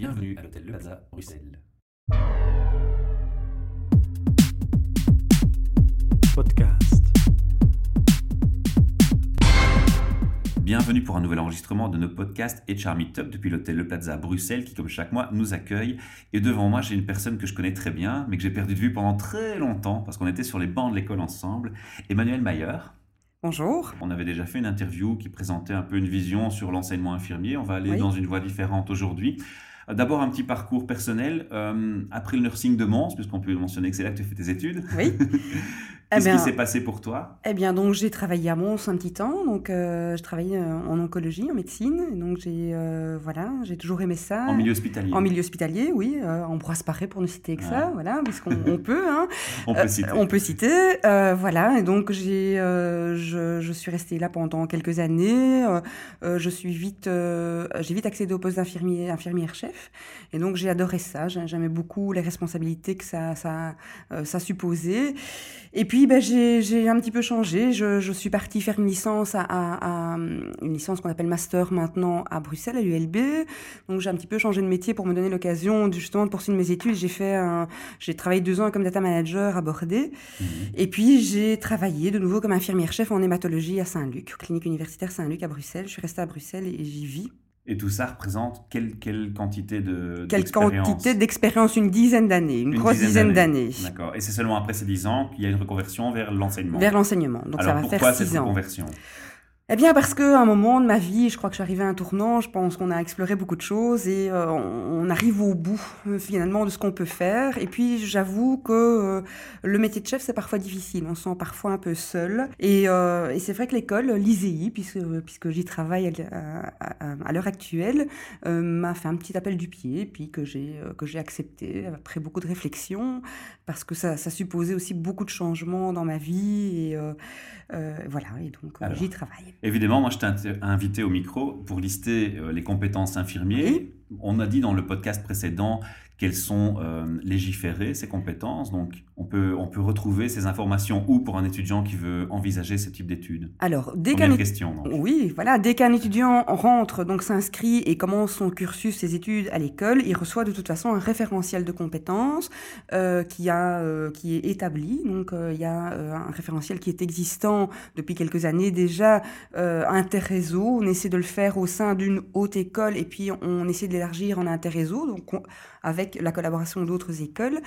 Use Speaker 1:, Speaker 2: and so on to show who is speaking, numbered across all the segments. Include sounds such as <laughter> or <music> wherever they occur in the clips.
Speaker 1: Bienvenue à l'hôtel Le Plaza, Bruxelles.
Speaker 2: Podcast.
Speaker 1: Bienvenue pour un nouvel enregistrement de nos podcasts HR Meetup depuis l'hôtel Le Plaza à Bruxelles qui, comme chaque mois, nous accueille. Et devant moi, j'ai une personne que je connais très bien, mais que j'ai perdu de vue pendant très longtemps parce qu'on était sur les bancs de l'école ensemble. Emmanuel Mayer.
Speaker 3: Bonjour.
Speaker 1: On avait déjà fait une interview qui présentait un peu une vision sur l'enseignement infirmier. On va aller
Speaker 3: Oui.
Speaker 1: dans une voie différente aujourd'hui. Euh, D'abord, un petit parcours personnel. Euh, après le nursing de Mons, puisqu'on peut mentionner que c'est là que tu as fait tes études.
Speaker 3: Oui. <laughs>
Speaker 1: Qu'est-ce
Speaker 3: bien-
Speaker 1: qui s'est passé pour toi?
Speaker 3: Eh bien, donc j'ai travaillé à Mons un petit temps. Donc, euh, je travaillais euh, en oncologie, en médecine. Et donc, j'ai euh, voilà, j'ai toujours aimé ça.
Speaker 1: En milieu hospitalier
Speaker 3: En milieu hospitalier, oui. Euh, Ambroise Paré pour ne citer que ça, voilà, puisqu'on on <laughs> peut. Hein.
Speaker 1: On peut citer.
Speaker 3: on peut citer, voilà. Et donc j'ai, je, je suis restée là pendant quelques années. Je suis vite, j'ai vite accédé au poste d'infirmier, infirmière chef. Et donc j'ai adoré ça. J'ai- J'aimais beaucoup les responsabilités que ça, ça, ça supposait. Et puis ben, j'ai, un petit peu changé. Je, je suis partie faire une licence à, à- à- une licence qu'on appelle master maintenant à Bruxelles, à l'ULB. Donc j'ai un petit peu changé de métier pour me donner l'occasion justement de poursuivre mes études. J'ai fait j'ai travaillé deux ans comme data manager à Bordé.
Speaker 1: Mhm.
Speaker 3: Et puis, j'ai travaillé de nouveau comme infirmière-chef en hématologie à Saint-Luc, clinique universitaire Saint-Luc à Bruxelles. Je suis restée à Bruxelles et j'y vis.
Speaker 1: Et tout ça représente quelle, quelle quantité de
Speaker 3: Quelle quantité d'expérience Une dizaine d'années, une,
Speaker 1: Une
Speaker 3: grosse dizaine d'années.
Speaker 1: D'accord. Et c'est seulement après ces 10 ans qu'il y a une reconversion vers l'enseignement.
Speaker 3: Vers l'enseignement. Donc,
Speaker 1: Alors
Speaker 3: ça va
Speaker 1: pourquoi
Speaker 3: faire
Speaker 1: cette
Speaker 3: six ans.
Speaker 1: reconversion?
Speaker 3: Eh bien, parce qu'à un moment de ma vie, je crois que je suis arrivée à un tournant, je pense qu'on a exploré beaucoup de choses et euh, on, arrive au bout, euh, finalement, de ce qu'on peut faire. Et puis, j'avoue que euh, le métier de chef, c'est parfois difficile. On se sent parfois un peu seul. Et, euh, et c'est vrai que l'école, l'ISEI, puisque, puisque j'y travaille à, à- l'heure actuelle, euh, m'a fait un petit appel du pied, puis que j'ai que j'ai accepté après beaucoup de réflexion, parce que ça, ça supposait aussi beaucoup de changements dans ma vie. Et euh, euh, voilà, et donc
Speaker 1: Alors.
Speaker 3: j'y travaille.
Speaker 1: Évidemment, moi, je t'ai invité au micro pour lister euh, les compétences infirmiers. On a dit dans le podcast précédent qu'elles sont euh, légiférées, ces compétences. Donc, on peut, on peut retrouver ces informations où pour un étudiant qui veut envisager ce type d'études
Speaker 3: Alors, dès qu'un oui, voilà, dès qu'un étudiant rentre, donc s'inscrit et commence son cursus, ses études à l'école, il reçoit de toute façon un référentiel de compétences euh, qui a, euh, qui est établi. Donc, il y a un référentiel qui est existant depuis quelques années déjà, interréseau. On essaie de le faire au sein d'une haute école et puis on essaie de l'élargir en interréseau, donc on- avec la collaboration d'autres écoles.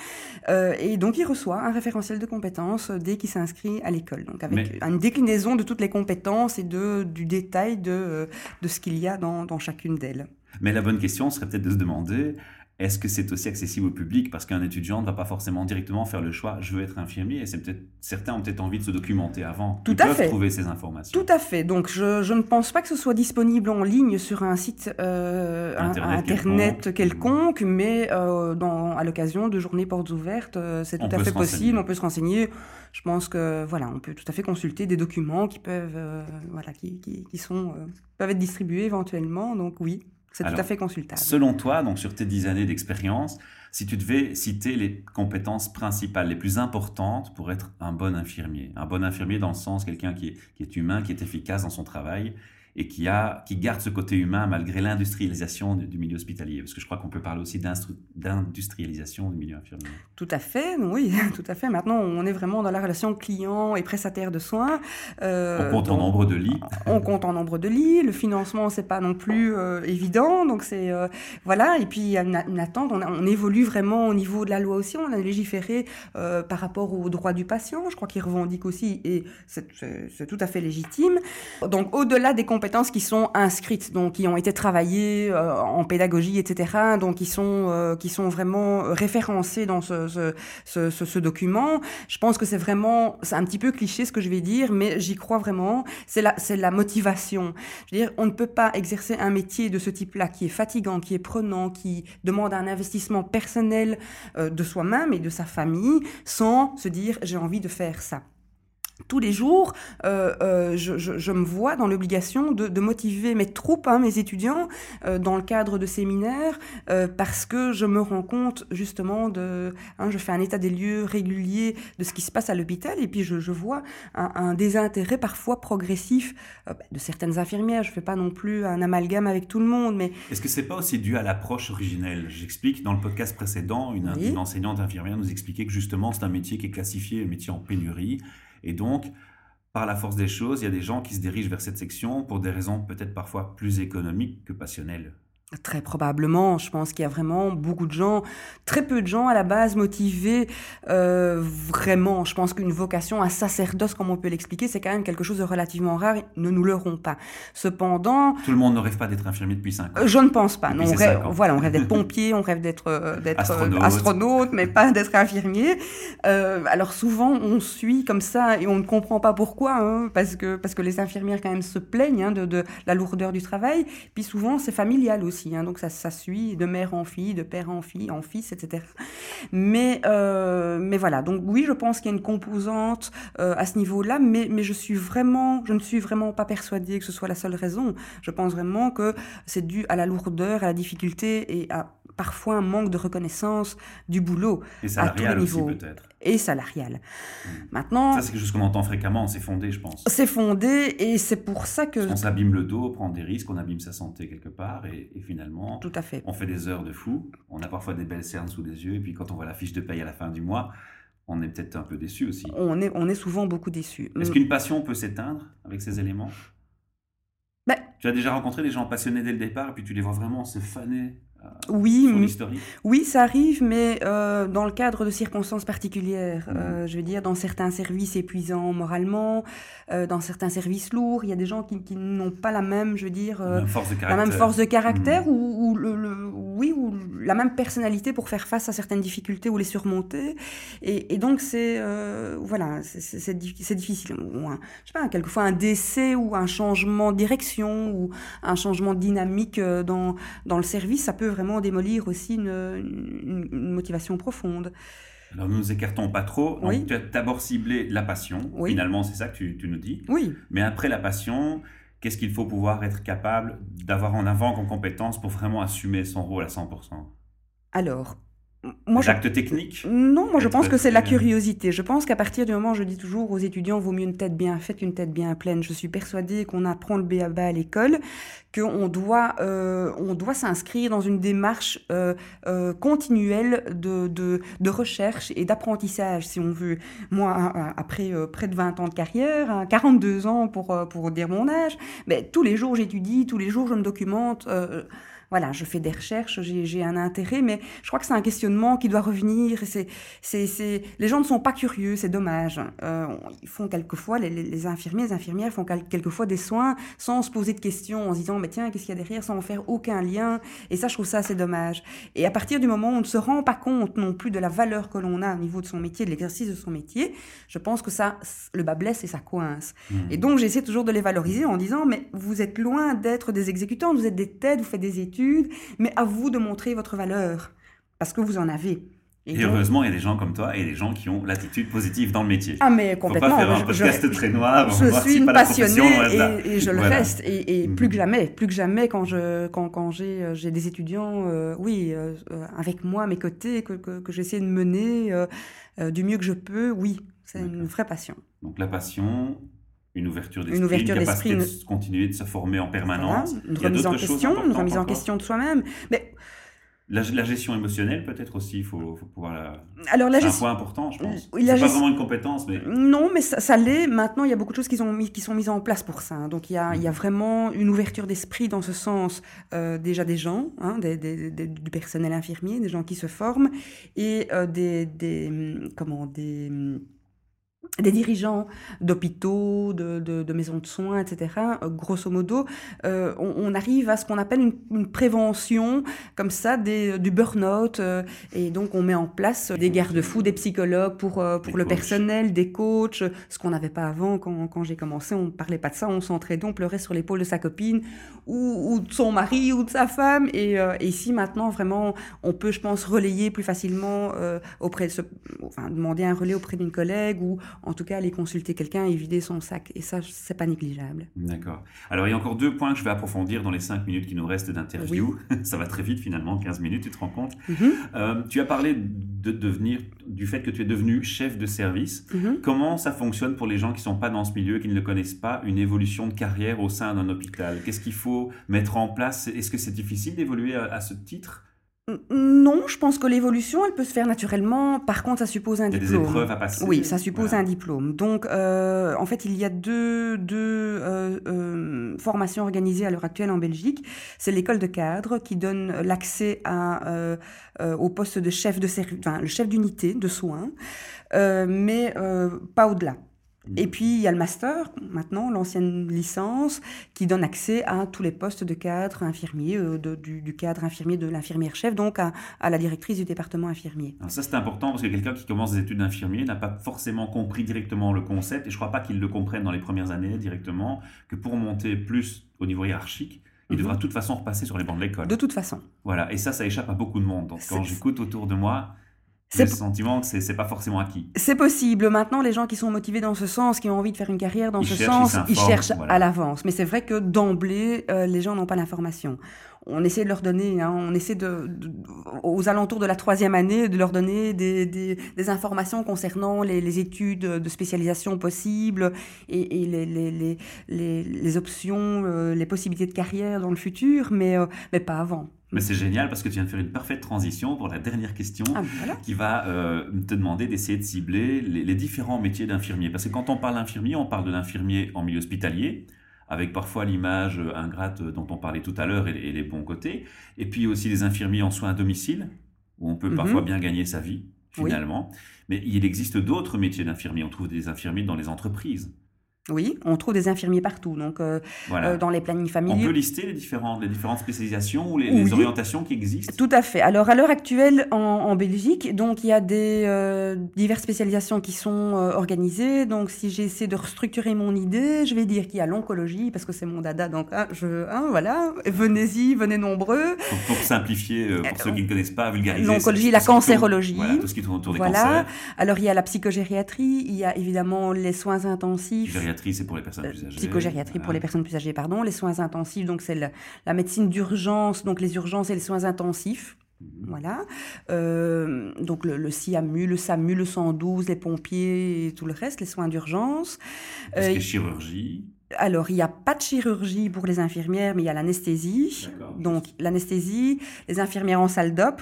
Speaker 3: Euh, et donc, il reçoit un référentiel de compétences dès qu'il s'inscrit à l'école. Donc, avec
Speaker 1: Mais-
Speaker 3: une déclinaison de toutes les compétences et de, du détail de, euh, de ce qu'il y a dans, dans chacune d'elles.
Speaker 1: Mais la bonne question serait peut-être de se demander est-ce que c'est aussi accessible au public? Parce qu'un étudiant ne va pas forcément directement faire le choix je veux être infirmier. Et c'est peut-être certains ont peut-être envie de se documenter avant.
Speaker 3: Tout
Speaker 1: Ils
Speaker 3: à
Speaker 1: peuvent
Speaker 3: fait.
Speaker 1: trouver ces informations.
Speaker 3: Tout à fait. Donc, je, je ne pense pas que ce soit disponible en ligne sur un site euh, un-
Speaker 1: Internet
Speaker 3: internet
Speaker 1: quelconque.
Speaker 3: quelconque, mais euh, dans, à l'occasion de journées portes ouvertes, euh, c'est
Speaker 1: On
Speaker 3: tout à fait possible. On peut se renseigner. Je pense que voilà, on peut tout à fait consulter des documents qui peuvent, euh, voilà, qui, qui, qui sont peuvent être distribués éventuellement. Donc oui, c'est tout à fait consultable.
Speaker 1: Selon toi, donc sur tes 10 années d'expérience, si tu devais citer les compétences principales, les plus importantes pour être un bon infirmier, un bon infirmier dans le sens quelqu'un qui est, qui est humain, qui est efficace dans son travail et qui, a, qui garde ce côté humain malgré l'industrialisation du, du milieu hospitalier, parce que je crois qu'on peut parler aussi d'industrialisation du milieu infirmier.
Speaker 3: Tout à fait, oui, <laughs> tout à fait. Maintenant, on est vraiment dans la relation client et prestataire de soins. Euh,
Speaker 1: On compte en nombre de lits. <laughs>
Speaker 3: On compte en nombre de lits. Le financement, c'est pas non plus euh, évident. Donc c'est euh, voilà. Et puis il y a une, une attente. On, a- on évolue vraiment au niveau de la loi aussi. On a légiféré par rapport aux droits du patient. Je crois qu'il revendique aussi et c'est tout à fait légitime. Donc au-delà des compétences qui sont inscrites, donc qui ont été travaillées euh, en pédagogie, etc. Donc qui sont euh, qui sont vraiment référencées dans ce, ce, ce- ce document. Je pense que c'est vraiment, c'est un petit peu cliché ce que je vais dire, mais j'y crois vraiment. C'est la, c'est la motivation. Je veux dire, on ne peut pas exercer un métier de ce type-là qui est fatigant, qui est prenant, qui demande un investissement personnel euh, de soi-même et de sa famille, sans se dire j'ai envie de faire ça. Tous les jours, euh, euh, je, je, je, me vois dans l'obligation de, de, motiver mes troupes, hein, mes étudiants, euh, dans le cadre de séminaires, parce que je me rends compte justement de, hein, je fais un état des lieux régulier de ce qui se passe à l'hôpital, et puis je, je vois un, un, désintérêt parfois progressif euh, de certaines infirmières. Je fais pas non plus un amalgame avec tout le monde, mais
Speaker 1: est-ce que c'est pas aussi dû à l'approche originelle? J'explique dans le podcast précédent, une, oui. une enseignante infirmière nous expliquait que justement c'est un métier qui est classifié, un métier en pénurie. Et donc, par la force des choses, il y a des gens qui se dirigent vers cette section pour des raisons peut-être parfois plus économiques que passionnelles.
Speaker 3: Très probablement. Je pense qu'il y a vraiment beaucoup de gens, très peu de gens à la base motivés euh, vraiment. Je pense qu'une vocation à sacerdoce, comme on peut l'expliquer, c'est quand même quelque chose de relativement rare. Ne nous leurrons pas. Cependant,
Speaker 1: tout le monde ne rêve pas d'être infirmier depuis 5 ans.
Speaker 3: Je ne pense pas. Non, on rêve, voilà, on rêve d'être <laughs> pompier, on rêve d'être euh, astronaute. astronaute. mais pas d'être infirmier. Euh, alors souvent, on suit comme ça et on ne comprend pas pourquoi, hein, parce que parce que les infirmières quand même se plaignent hein, de, de la lourdeur du travail. Puis souvent, c'est familial aussi. Hein, donc ça, ça suit de mère en fille, de père en fille, en fils, etc. Mais, euh, mais voilà, donc oui, je pense qu'il y a une composante euh, à ce niveau-là, mais, mais je suis vraiment, je ne suis vraiment pas persuadée que ce soit la seule raison. Je pense vraiment que c'est dû à la lourdeur, à la difficulté et à parfois un manque de reconnaissance du boulot
Speaker 1: et
Speaker 3: à tous les niveaux.
Speaker 1: Aussi, peut-être.
Speaker 3: Et salarial. Mmh. Maintenant.
Speaker 1: Ça, c'est quelque chose qu'on entend fréquemment, c'est fondé, je pense.
Speaker 3: C'est fondé et c'est pour ça que.
Speaker 1: On s'abîme le dos, prend des risques, on abîme sa santé quelque part et, et, finalement.
Speaker 3: Tout à fait.
Speaker 1: On fait des heures de fou, on a parfois des belles cernes sous les yeux et puis quand on voit la fiche de paye à la fin du mois, on est peut-être un peu déçu aussi.
Speaker 3: On est, on est souvent beaucoup déçu.
Speaker 1: Est-ce qu'une passion peut s'éteindre avec ces éléments?
Speaker 3: Ben,
Speaker 1: Tu as déjà rencontré des gens passionnés dès le départ et puis tu les vois vraiment se faner
Speaker 3: oui, oui, ça arrive, mais euh, dans le cadre de circonstances particulières. Mmh. Euh, je veux dire, dans certains services épuisants moralement, euh, dans certains services lourds, il y a des gens qui, qui n'ont pas la même, je veux dire,
Speaker 1: la même force de caractère,
Speaker 3: la même force de caractère mmh. ou, ou le, le, oui, ou la même personnalité pour faire face à certaines difficultés ou les surmonter. Et, et donc, c'est voilà, c'est difficile. Ou un, je sais pas, quelquefois un décès ou un changement de direction ou un changement de dynamique dans, dans le service, ça peut vraiment démolir aussi une, une, une motivation profonde.
Speaker 1: Alors nous nous écartons pas trop. Donc, oui. Tu as d'abord ciblé la passion.
Speaker 3: Oui.
Speaker 1: Finalement, c'est ça que tu, tu, nous dis.
Speaker 3: Oui.
Speaker 1: Mais après la passion, qu'est-ce qu'il faut pouvoir être capable d'avoir en avant comme compétence pour vraiment assumer son rôle à 100%
Speaker 3: Alors,
Speaker 1: moi, L'acte technique
Speaker 3: Non, moi je pense que c'est la curiosité. Je pense qu'à partir du moment, je dis toujours aux étudiants, vaut mieux une tête bien faite qu'une tête bien pleine. Je suis persuadée qu'on apprend le béaba à l'école, qu'on doit, euh, on doit s'inscrire dans une démarche euh, euh, continuelle de, de, de recherche et d'apprentissage, si on veut. Moi, après euh, près de 20 ans de carrière, hein, 42 ans pour, euh, pour dire mon âge, mais tous les jours j'étudie, tous les jours je me documente euh, voilà, je fais des recherches, j'ai un intérêt, mais je crois que c'est un questionnement qui doit revenir. C'est, c'est, c'est, les gens ne sont pas curieux, c'est dommage. Euh, ils font quelquefois, les, les, infirmiers, les infirmières font quelquefois des soins sans se poser de questions, en se disant, mais tiens, qu'est-ce qu'il y a derrière, sans en faire aucun lien? Et ça, je trouve ça assez dommage. Et à partir du moment où on ne se rend pas compte non plus de la valeur que l'on a au niveau de son métier, de l'exercice de son métier, je pense que ça, le bas blesse et ça coince. Mmh. Et donc, j'essaie toujours de les valoriser en disant, mais vous êtes loin d'être des exécutants, vous êtes des têtes, vous faites des études, mais à vous de montrer votre valeur, parce que vous en avez.
Speaker 1: Et, et donc... heureusement, il y a des gens comme toi et des gens qui ont l'attitude positive dans le métier.
Speaker 3: Ah, mais complètement.
Speaker 1: Faut pas faire un podcast
Speaker 3: je,
Speaker 1: très noir.
Speaker 3: Je suis une passionnée et, et, je le voilà. reste. Et, et mmh. plus que jamais, plus que jamais quand quand j'ai, j'ai des étudiants, euh, oui, euh, avec moi, à mes côtés, que, que, que j'essaie de mener euh, du mieux que je peux, oui, c'est une vraie passion.
Speaker 1: Donc la passion, une ouverture d'esprit,
Speaker 3: une, ouverture
Speaker 1: une capacité
Speaker 3: une...
Speaker 1: de continuer de se former en permanence.
Speaker 3: Voilà, une remise en question, une remise en question de soi-même. Mais
Speaker 1: la, la, gestion émotionnelle, peut-être aussi, il faut, faut, pouvoir la.
Speaker 3: Alors, la
Speaker 1: c'est un point important, je pense. C'est gest... pas vraiment une compétence, mais.
Speaker 3: Non, mais ça, ça l'est. Maintenant, il y a beaucoup de choses qui sont, mis, mises en place pour ça. Donc, il y a, mmh. il y a vraiment une ouverture d'esprit dans ce sens. Euh, déjà des gens, hein, des, des, des, du personnel infirmier, des gens qui se forment, et euh, des, des. Comment Des des dirigeants d'hôpitaux, de, de, de, maisons de soins, etc. Euh, grosso modo, euh, on, on, arrive à ce qu'on appelle une, une, prévention, comme ça, des, du burn-out. Euh, et donc, on met en place des garde-fous, des psychologues pour, euh, pour le coachs. personnel, des coachs, ce qu'on n'avait pas avant. Quand, quand j'ai commencé, on ne parlait pas de ça. On s'entraidait, on pleurait sur l'épaule de sa copine ou, ou, de son mari ou de sa femme. Et, euh, et, ici, maintenant, vraiment, on peut, je pense, relayer plus facilement auprès de ce... Enfin, demander un relais auprès d'une collègue ou en tout cas aller consulter quelqu'un et vider son sac. Et ça, c'est pas négligeable.
Speaker 1: D'accord. Alors, il y a encore deux points que je vais approfondir dans les cinq minutes qui nous restent d'interview. <laughs> ça va très vite finalement, 15 minutes, tu te rends compte.
Speaker 3: Mhm.
Speaker 1: Euh, tu as parlé de devenir, du fait que tu es devenu chef de service.
Speaker 3: Mhm.
Speaker 1: Comment ça fonctionne pour les gens qui ne sont pas dans ce milieu, qui ne le connaissent pas, une évolution de carrière au sein d'un hôpital? Qu'est-ce qu'il faut mettre en place? Est-ce que c'est difficile d'évoluer à, à ce titre?
Speaker 3: Non, je pense que l'évolution, elle peut se faire naturellement. Par contre, ça suppose un
Speaker 1: Il y a des
Speaker 3: diplôme.
Speaker 1: épreuves à passer
Speaker 3: Oui, ça suppose
Speaker 1: Voilà.
Speaker 3: un diplôme. Donc, euh, en fait, il y a deux, deux euh, euh, formations organisées à l'heure actuelle en Belgique. C'est l'école de cadre qui donne l'accès à, euh, euh, au poste de chef de service, enfin, le chef d'unité de soins, euh, mais euh, pas au-delà.
Speaker 1: Mhm.
Speaker 3: Et puis, il y a le master, maintenant, l'ancienne licence, qui donne accès à tous les postes de cadre infirmier, euh, de- du, du cadre infirmier, de l'infirmière-chef, donc à, à la directrice du département infirmier.
Speaker 1: Alors ça, c'est important parce que quelqu'un qui commence des études d'infirmier n'a pas forcément compris directement le concept, et je ne crois pas qu'il le comprenne dans les premières années directement, que pour monter plus au niveau hiérarchique, il
Speaker 3: Mhm.
Speaker 1: devra de toute façon repasser sur les bancs de l'école.
Speaker 3: De toute façon.
Speaker 1: Voilà, et ça, ça échappe à beaucoup de monde. Donc quand j'écoute autour de moi,
Speaker 3: C'est
Speaker 1: le sentiment que c'est pas forcément acquis.
Speaker 3: C'est possible. Maintenant, les gens qui sont motivés dans ce sens, qui ont envie de faire une carrière dans
Speaker 1: Ils
Speaker 3: ce sens,
Speaker 1: ils
Speaker 3: cherchent
Speaker 1: voilà.
Speaker 3: à l'avance. Mais c'est vrai que d'emblée, euh, les gens n'ont pas l'information. On essaie de leur donner, hein, on essaie de, de- aux alentours de la troisième année, de leur donner des, des- des informations concernant les, les études de spécialisation possibles et, et les, les, les, les- les options, euh, les possibilités de carrière dans le futur, mais, euh, mais pas avant.
Speaker 1: Mais c'est génial parce que tu viens de faire une parfaite transition pour la dernière question.
Speaker 3: Ah, voilà.
Speaker 1: qui va euh, te demander d'essayer de cibler les, les différents métiers d'infirmier. Parce que quand on parle d'infirmier, on parle de l'infirmier en milieu hospitalier, avec parfois l'image ingrate dont on parlait tout à l'heure et, et les bons côtés. Et puis aussi les infirmiers en soins à domicile, où on peut
Speaker 3: Mhm.
Speaker 1: parfois bien gagner sa vie,
Speaker 3: Oui.
Speaker 1: finalement. Mais il existe d'autres métiers d'infirmier. On trouve des infirmiers dans les entreprises.
Speaker 3: Oui, on trouve des infirmiers partout, donc euh,
Speaker 1: Voilà.
Speaker 3: euh, dans les plannings
Speaker 1: on
Speaker 3: familiaux.
Speaker 1: peut lister les différentes, les différentes spécialisations ou les,
Speaker 3: Oui.
Speaker 1: les orientations qui existent?
Speaker 3: Tout à fait. Alors, à l'heure actuelle, en, en Belgique, donc il y a des euh, diverses spécialisations qui sont euh, organisées. Donc, si j'essaie de restructurer mon idée, je vais dire qu'il y a l'oncologie, parce que c'est mon dada. Donc, hein, je, hein, voilà, venez-y, venez nombreux.
Speaker 1: Pour, pour simplifier, euh, pour ceux qui ne connaissent pas, vulgariser.
Speaker 3: L'oncologie, la
Speaker 1: tourne-
Speaker 3: cancérologie.
Speaker 1: Voilà, tout ce qui tourne autour des
Speaker 3: Voilà.
Speaker 1: cancers.
Speaker 3: Alors, il y a la psychogériatrie, il y a évidemment les soins intensifs.
Speaker 1: Gériatrie, c'est pour les personnes
Speaker 3: Euh,
Speaker 1: plus âgées.
Speaker 3: Psychogériatrie pour les personnes plus âgées, pardon. Les soins intensifs, donc c'est la médecine d'urgence, donc les urgences et les soins intensifs.
Speaker 1: Mhm.
Speaker 3: Voilà. Euh, donc le, le SIAMU, le SAMU, le 112, les pompiers et tout le reste, les soins d'urgence.
Speaker 1: Tout ce qui
Speaker 3: Euh,
Speaker 1: chirurgie?
Speaker 3: alors, il n'y a pas de chirurgie pour les infirmières, mais il y a l'anesthésie. Donc, l'anesthésie, les infirmières en salle d'op.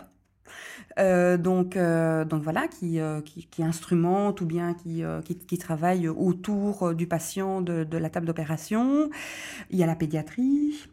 Speaker 3: Euh, donc, euh, donc voilà, qui, euh, qui, qui instrumentent ou bien qui, euh, qui, qui travaillent autour euh, du patient de, de la table d'opération. Il y a la pédiatrie.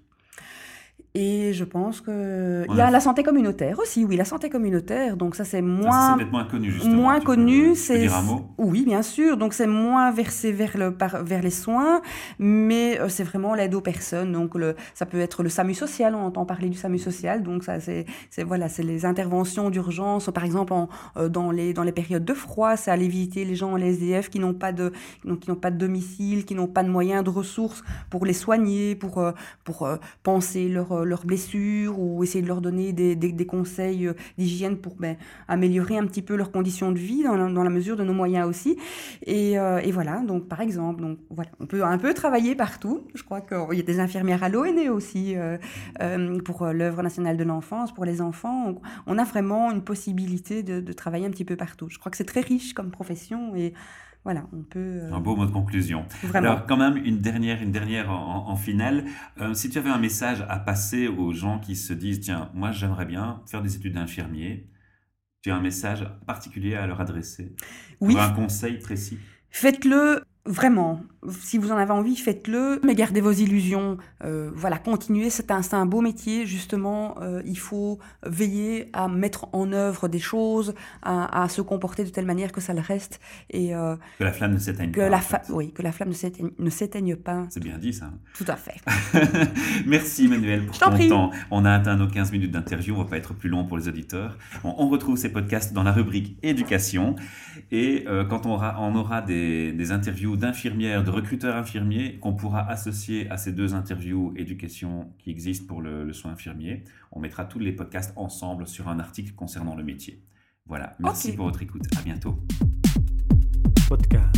Speaker 3: Et je pense que... Il y a la santé communautaire aussi, oui, la santé communautaire. Donc ça, c'est
Speaker 1: Ça,
Speaker 3: moins...
Speaker 1: c'est peut-être moins connu, justement.
Speaker 3: Moins
Speaker 1: Tu
Speaker 3: connu, c'est
Speaker 1: dire un mot
Speaker 3: oui, bien sûr. Donc c'est moins versé vers le par- vers les soins, mais euh, c'est vraiment l'aide aux personnes. Donc le, ça peut être le SAMU social. On entend parler du SAMU social. Donc ça c'est c'est voilà, c'est les interventions d'urgence. Par exemple, en, euh, dans les dans les périodes de froid, c'est aller visiter les gens les SDF qui n'ont pas de donc, qui n'ont pas de domicile, qui n'ont pas de moyens de ressources pour les soigner, pour euh, pour penser leurs euh, leurs blessures ou essayer de leur donner des, des, conseils euh, d'hygiène pour ben, améliorer un petit peu leurs conditions de vie dans la, mesure de nos moyens aussi. Et, euh, et voilà, donc par exemple, donc voilà, on peut un peu travailler partout. Je crois qu'il y a des infirmières à l'ONE aussi pour l'œuvre nationale de l'enfance, pour les enfants. On, on a vraiment une possibilité de, de travailler un petit peu partout. Je crois que c'est très riche comme profession et voilà, on peut euh,
Speaker 1: Un beau mot de conclusion.
Speaker 3: vraiment.
Speaker 1: Alors, quand même, une dernière, une dernière en, en finale. Euh, si tu avais un message à passer aux gens qui se disent, tiens, moi, j'aimerais bien faire des études d'infirmier, tu as un message particulier à leur adresser
Speaker 3: oui,
Speaker 1: Ou un conseil précis?
Speaker 3: Faites-le vraiment. Si vous en avez envie, faites-le. Mais gardez vos illusions. Euh, voilà, continuez. C'est un, beau métier. Justement, euh, il faut veiller à mettre en œuvre des choses, à, à se comporter de telle manière que ça le reste et euh,
Speaker 1: Que la flamme ne s'éteigne pas.
Speaker 3: la
Speaker 1: en
Speaker 3: fa-
Speaker 1: fait.
Speaker 3: oui, que la flamme ne s'éteigne, ne pas.
Speaker 1: C'est bien dit, ça.
Speaker 3: Tout à fait. <laughs>
Speaker 1: Merci Manuel pour
Speaker 3: Je t'en
Speaker 1: ton
Speaker 3: prie.
Speaker 1: temps. On a atteint nos 15 minutes d'interview, on va pas être plus long pour les auditeurs. On, on retrouve ces podcasts dans la rubrique éducation et quand on aura, on aura des, des interviews d'infirmières, de recruteurs infirmiers qu'on pourra associer à ces deux interviews éducation qui existent pour le, le soin infirmier, on mettra tous les podcasts ensemble sur un article concernant le métier. Voilà, merci pour votre écoute, à bientôt.
Speaker 2: podcast.